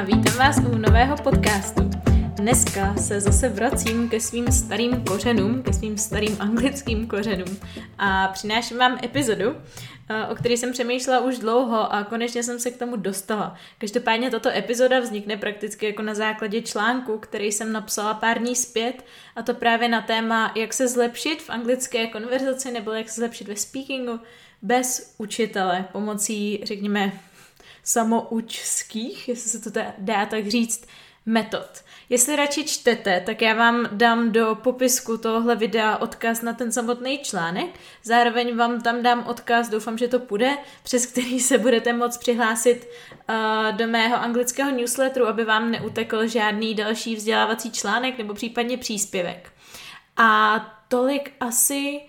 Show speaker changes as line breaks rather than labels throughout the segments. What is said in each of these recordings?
a vítám vás u nového podcastu. Dneska se zase vracím ke svým starým kořenům, ke svým starým anglickým kořenům a přináším vám epizodu, eh, o které jsem přemýšlela už dlouho a konečně jsem se k tomu dostala. Každopádně tato epizoda vznikne prakticky jako na základě článku, který jsem napsala pár dní zpět a to právě na téma, jak se zlepšit v anglické konverzaci nebo jak se zlepšit ve speakingu bez učitele pomocí, řekněme, samoučských, jestli se to dá tak říct, metod. Jestli radši čtete, tak já vám dám do popisku tohle videa odkaz na ten samotný článek. Zároveň vám tam dám odkaz, doufám, že to půjde, přes který se budete moct přihlásit uh, do mého anglického newsletteru, aby vám neutekl žádný další vzdělávací článek nebo případně příspěvek. A tolik asi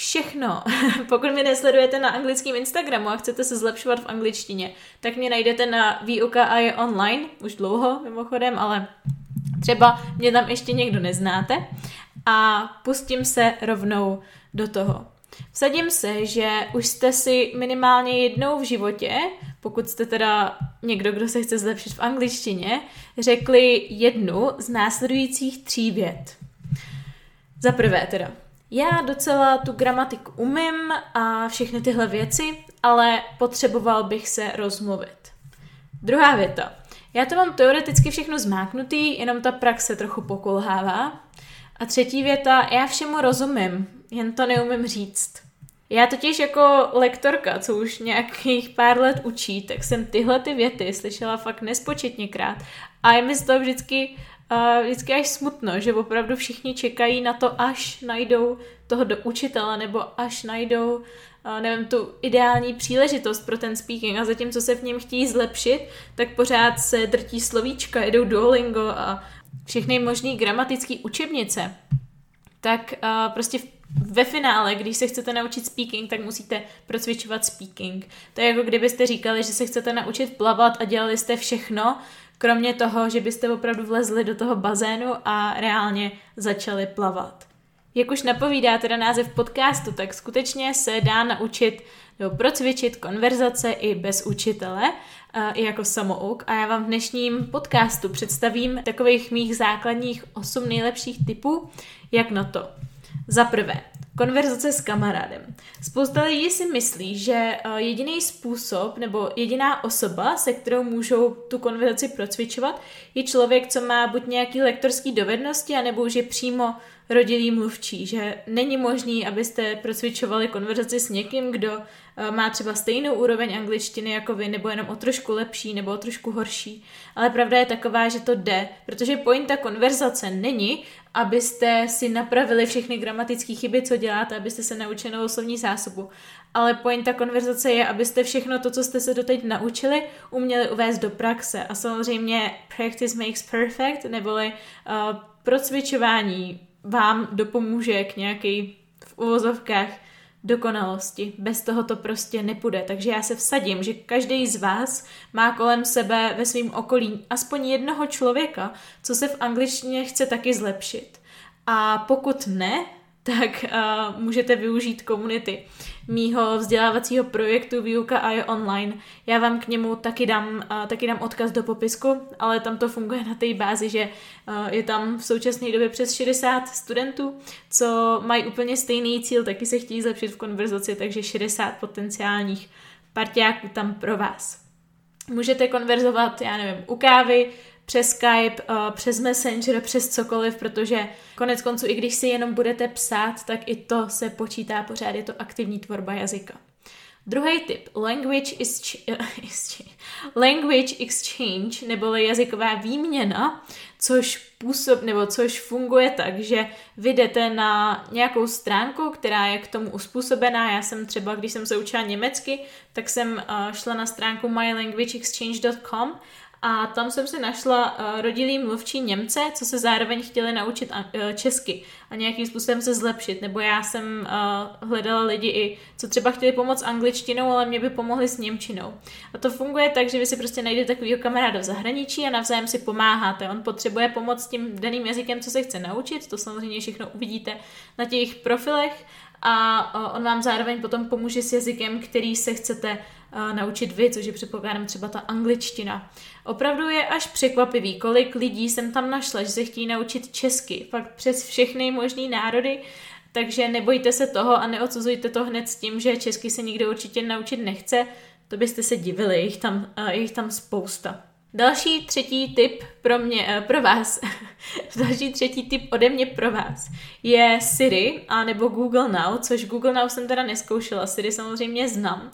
všechno. Pokud mě nesledujete na anglickém Instagramu a chcete se zlepšovat v angličtině, tak mě najdete na výuka a je online, už dlouho mimochodem, ale třeba mě tam ještě někdo neznáte a pustím se rovnou do toho. Vsadím se, že už jste si minimálně jednou v životě, pokud jste teda někdo, kdo se chce zlepšit v angličtině, řekli jednu z následujících tří vět. Za prvé teda, já docela tu gramatiku umím a všechny tyhle věci, ale potřeboval bych se rozmluvit. Druhá věta. Já to mám teoreticky všechno zmáknutý, jenom ta praxe trochu pokulhává. A třetí věta. Já všemu rozumím, jen to neumím říct. Já totiž jako lektorka, co už nějakých pár let učí, tak jsem tyhle ty věty slyšela fakt nespočetněkrát. A je mi z toho vždycky uh, vždycky až smutno, že opravdu všichni čekají na to, až najdou toho do učitele, nebo až najdou, uh, nevím, tu ideální příležitost pro ten speaking a zatímco se v něm chtějí zlepšit, tak pořád se drtí slovíčka, jedou Duolingo a všechny možné gramatické učebnice. Tak uh, prostě ve finále, když se chcete naučit speaking, tak musíte procvičovat speaking. To je jako kdybyste říkali, že se chcete naučit plavat a dělali jste všechno, Kromě toho, že byste opravdu vlezli do toho bazénu a reálně začali plavat. Jak už napovídá teda název podcastu, tak skutečně se dá naučit nebo procvičit konverzace i bez učitele, i jako samouk. A já vám v dnešním podcastu představím takových mých základních 8 nejlepších typů, jak na to. Za prvé, Konverzace s kamarádem. Spousta lidí si myslí, že eh, jediný způsob nebo jediná osoba, se kterou můžou tu konverzaci procvičovat, je člověk, co má buď nějaký lektorský dovednosti, anebo už je přímo rodilý mluvčí, že není možný, abyste procvičovali konverzaci s někým, kdo eh, má třeba stejnou úroveň angličtiny jako vy, nebo jenom o trošku lepší, nebo o trošku horší. Ale pravda je taková, že to jde, protože pointa konverzace není, abyste si napravili všechny gramatické chyby, co děláte, abyste se naučili novou slovní zásobu. Ale pointa konverzace je, abyste všechno to, co jste se doteď naučili, uměli uvést do praxe. A samozřejmě practice makes perfect, neboli uh, procvičování vám dopomůže k nějaký v uvozovkách dokonalosti. Bez toho to prostě nepůjde. Takže já se vsadím, že každý z vás má kolem sebe ve svém okolí aspoň jednoho člověka, co se v angličtině chce taky zlepšit. A pokud ne, tak uh, můžete využít komunity mýho vzdělávacího projektu Výuka a je online. Já vám k němu taky dám, uh, taky dám odkaz do popisku, ale tam to funguje na té bázi, že uh, je tam v současné době přes 60 studentů, co mají úplně stejný cíl, taky se chtějí zlepšit v konverzaci, takže 60 potenciálních partiáků tam pro vás. Můžete konverzovat, já nevím, u kávy, přes Skype, uh, přes Messenger, přes cokoliv, protože konec konců, i když si jenom budete psát, tak i to se počítá pořád, je to aktivní tvorba jazyka. Druhý tip, language, is is language exchange, neboli jazyková výměna, což působ, nebo což funguje tak, že vy jdete na nějakou stránku, která je k tomu uspůsobená. Já jsem třeba, když jsem se učila německy, tak jsem uh, šla na stránku mylanguageexchange.com a tam jsem si našla uh, rodilý mluvčí Němce, co se zároveň chtěli naučit uh, česky a nějakým způsobem se zlepšit. Nebo já jsem uh, hledala lidi i, co třeba chtěli pomoct angličtinou, ale mě by pomohli s němčinou. A to funguje tak, že vy si prostě najdete takového kamaráda v zahraničí a navzájem si pomáháte. On potřebuje pomoct tím daným jazykem, co se chce naučit, to samozřejmě všechno uvidíte na těch profilech a on vám zároveň potom pomůže s jazykem, který se chcete naučit vy, což je předpokládám třeba ta angličtina. Opravdu je až překvapivý, kolik lidí jsem tam našla, že se chtějí naučit česky, fakt přes všechny možný národy, takže nebojte se toho a neodsuzujte to hned s tím, že česky se nikdo určitě naučit nechce, to byste se divili, je jich tam, je jich tam spousta. Další třetí tip pro mě, uh, pro vás, další třetí tip ode mě pro vás je Siri a nebo Google Now, což Google Now jsem teda neskoušela, Siri samozřejmě znám,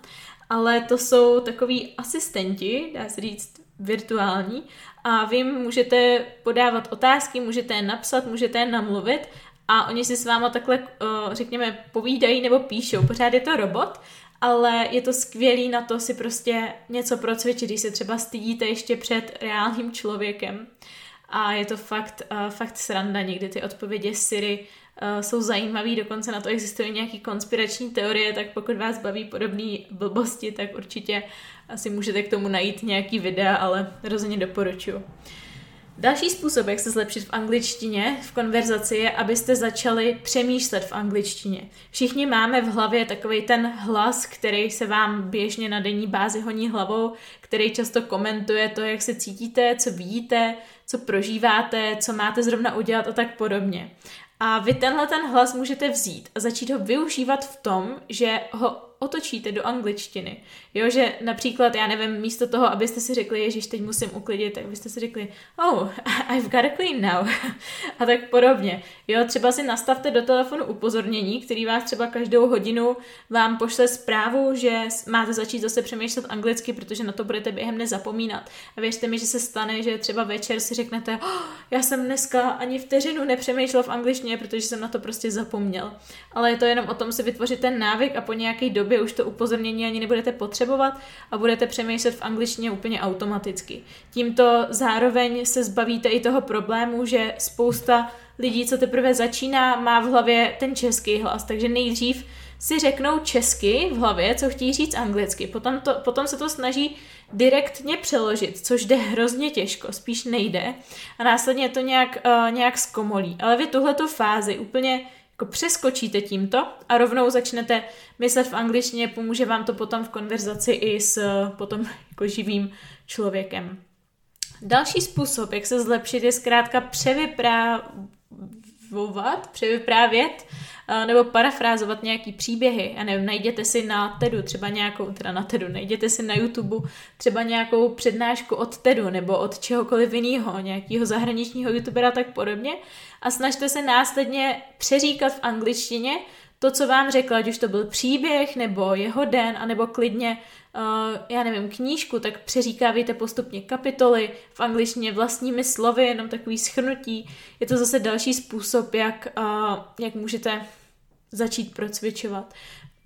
ale to jsou takový asistenti, dá se říct virtuální a vy můžete podávat otázky, můžete je napsat, můžete je namluvit a oni si s váma takhle, uh, řekněme, povídají nebo píšou. Pořád je to robot, ale je to skvělý na to si prostě něco procvičit, když se třeba stydíte ještě před reálným člověkem. A je to fakt, uh, fakt sranda někdy ty odpovědi Siri uh, jsou zajímavý, dokonce na to existují nějaký konspirační teorie, tak pokud vás baví podobné blbosti, tak určitě asi můžete k tomu najít nějaký videa, ale rozhodně doporučuji. Další způsob, jak se zlepšit v angličtině v konverzaci, je, abyste začali přemýšlet v angličtině. Všichni máme v hlavě takový ten hlas, který se vám běžně na denní bázi honí hlavou, který často komentuje to, jak se cítíte, co vidíte, co prožíváte, co máte zrovna udělat a tak podobně. A vy tenhle ten hlas můžete vzít a začít ho využívat v tom, že ho otočíte do angličtiny. Jo, že například, já nevím, místo toho, abyste si řekli, Ježíš, teď musím uklidit, tak byste si řekli, oh, I've got a clean now. a tak podobně. Jo, třeba si nastavte do telefonu upozornění, který vás třeba každou hodinu vám pošle zprávu, že máte začít zase přemýšlet anglicky, protože na to budete během nezapomínat. A věřte mi, že se stane, že třeba večer si řeknete, oh, já jsem dneska ani vteřinu nepřemýšlel v angličtině, protože jsem na to prostě zapomněl. Ale je to jenom o tom si vytvořit ten návyk a po nějaké době době už to upozornění ani nebudete potřebovat a budete přemýšlet v angličtině úplně automaticky. Tímto zároveň se zbavíte i toho problému, že spousta lidí, co teprve začíná, má v hlavě ten český hlas, takže nejdřív si řeknou česky v hlavě, co chtějí říct anglicky. Potom, to, potom se to snaží direktně přeložit, což jde hrozně těžko, spíš nejde. A následně to nějak, uh, nějak zkomolí. Ale vy tuhleto fázi úplně jako přeskočíte tímto a rovnou začnete myslet v angličtině, pomůže vám to potom v konverzaci i s potom jako živým člověkem. Další způsob, jak se zlepšit, je zkrátka převyprávovat, převyprávět nebo parafrázovat nějaký příběhy. Já nevím, najděte si na TEDu třeba nějakou, teda na TEDu, najděte si na YouTube třeba nějakou přednášku od TEDu nebo od čehokoliv jiného, nějakého zahraničního youtubera tak podobně a snažte se následně přeříkat v angličtině to, co vám řekla, ať už to byl příběh, nebo jeho den, anebo klidně, uh, já nevím, knížku, tak přeříkávejte postupně kapitoly v angličtině vlastními slovy, jenom takový schrnutí. Je to zase další způsob, jak, uh, jak můžete začít procvičovat.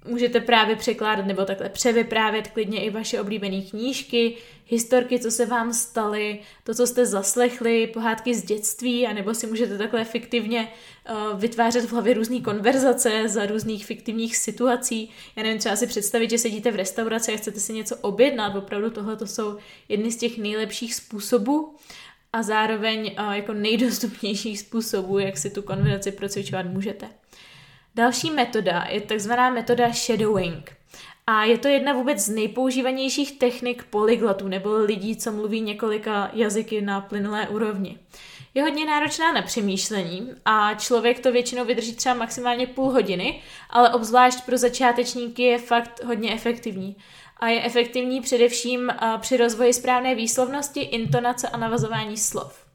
Můžete právě překládat nebo takhle převyprávět klidně i vaše oblíbené knížky, historky, co se vám staly, to, co jste zaslechli, pohádky z dětství, anebo si můžete takhle fiktivně uh, vytvářet v hlavě různé konverzace za různých fiktivních situací. Já nevím, třeba si představit, že sedíte v restauraci a chcete si něco objednat, opravdu tohle to jsou jedny z těch nejlepších způsobů a zároveň uh, jako nejdostupnějších způsobů, jak si tu konverzaci procvičovat můžete. Další metoda je takzvaná metoda shadowing. A je to jedna vůbec z nejpoužívanějších technik polyglotů nebo lidí, co mluví několika jazyky na plynulé úrovni. Je hodně náročná na přemýšlení a člověk to většinou vydrží třeba maximálně půl hodiny, ale obzvlášť pro začátečníky je fakt hodně efektivní. A je efektivní především při rozvoji správné výslovnosti, intonace a navazování slov.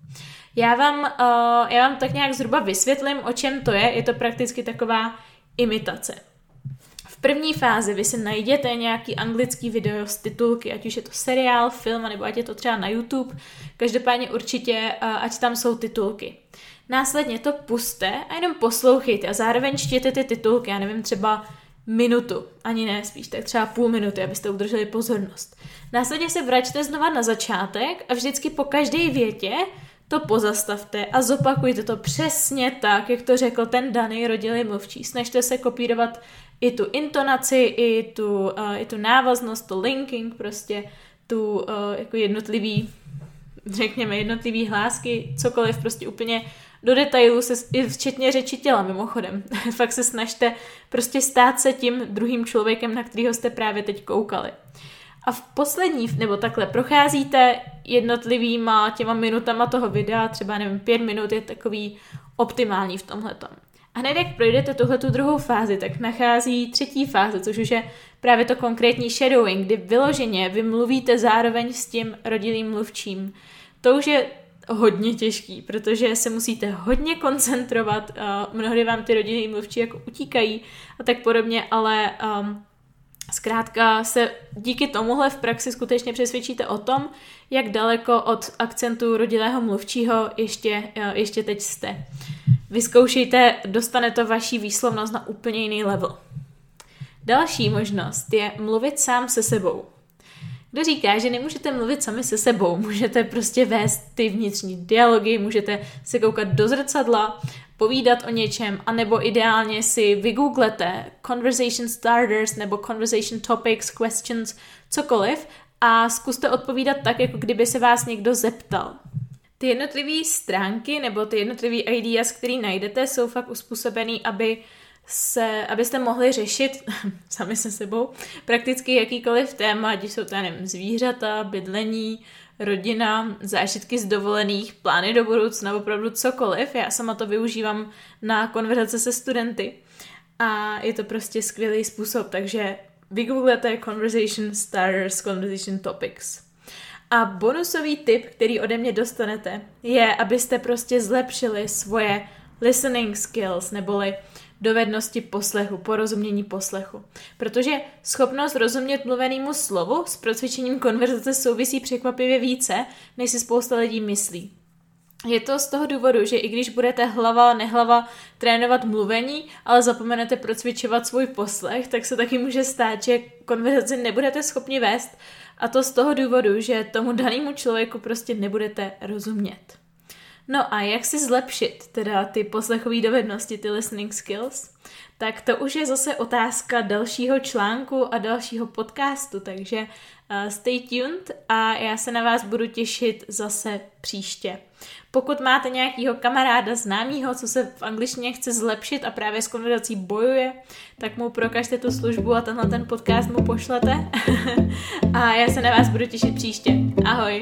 Já vám, uh, já vám tak nějak zhruba vysvětlím, o čem to je. Je to prakticky taková imitace. V první fázi vy si najděte nějaký anglický video z titulky, ať už je to seriál, film, nebo ať je to třeba na YouTube. Každopádně určitě, uh, ať tam jsou titulky. Následně to puste a jenom poslouchejte a zároveň čtěte ty titulky, já nevím, třeba minutu, ani ne, spíš tak třeba půl minuty, abyste udrželi pozornost. Následně se vraťte znova na začátek a vždycky po každé větě to pozastavte a zopakujte to přesně tak, jak to řekl ten daný rodilý mluvčí. Snažte se kopírovat i tu intonaci, i tu, uh, i tu návaznost, to linking, prostě tu uh, jako jednotlivý, řekněme, jednotlivý hlásky, cokoliv, prostě úplně do detailu, se, i včetně řeči těla mimochodem. Fakt se snažte prostě stát se tím druhým člověkem, na kterého jste právě teď koukali. A v poslední, nebo takhle, procházíte jednotlivýma těma minutama toho videa, třeba nevím, pět minut je takový optimální v tomhletom. A hned jak projdete tuhle tu druhou fázi, tak nachází třetí fáze, což už je právě to konkrétní shadowing, kdy vyloženě vy mluvíte zároveň s tím rodilým mluvčím. To už je hodně těžký, protože se musíte hodně koncentrovat, mnohdy vám ty rodinní mluvčí jako utíkají a tak podobně, ale um, zkrátka se díky tomuhle v praxi skutečně přesvědčíte o tom, jak daleko od akcentu rodilého mluvčího ještě, uh, ještě teď jste. Vyzkoušejte, dostane to vaší výslovnost na úplně jiný level. Další možnost je mluvit sám se sebou. Kdo říká, že nemůžete mluvit sami se sebou, můžete prostě vést ty vnitřní dialogy, můžete se koukat do zrcadla, povídat o něčem, anebo ideálně si vygooglete conversation starters nebo conversation topics, questions, cokoliv a zkuste odpovídat tak, jako kdyby se vás někdo zeptal. Ty jednotlivé stránky nebo ty jednotlivé ideas, které najdete, jsou fakt uspůsobený, aby se, abyste mohli řešit sami se sebou prakticky jakýkoliv téma, ať jsou to, nevím, zvířata, bydlení, rodina, zážitky z dovolených, plány do budoucna, opravdu cokoliv. Já sama to využívám na konverzace se studenty a je to prostě skvělý způsob, takže vygooglete Conversation Starters, Conversation Topics. A bonusový tip, který ode mě dostanete, je, abyste prostě zlepšili svoje listening skills, neboli dovednosti poslechu, porozumění poslechu. Protože schopnost rozumět mluvenému slovu s procvičením konverzace souvisí překvapivě více, než si spousta lidí myslí. Je to z toho důvodu, že i když budete hlava nehlava trénovat mluvení, ale zapomenete procvičovat svůj poslech, tak se taky může stát, že konverzaci nebudete schopni vést a to z toho důvodu, že tomu danému člověku prostě nebudete rozumět. No a jak si zlepšit teda ty poslechové dovednosti, ty listening skills? Tak to už je zase otázka dalšího článku a dalšího podcastu, takže uh, stay tuned a já se na vás budu těšit zase příště. Pokud máte nějakýho kamaráda známého, co se v angličtině chce zlepšit a právě s konverzací bojuje, tak mu prokažte tu službu a tenhle ten podcast mu pošlete. a já se na vás budu těšit příště. Ahoj!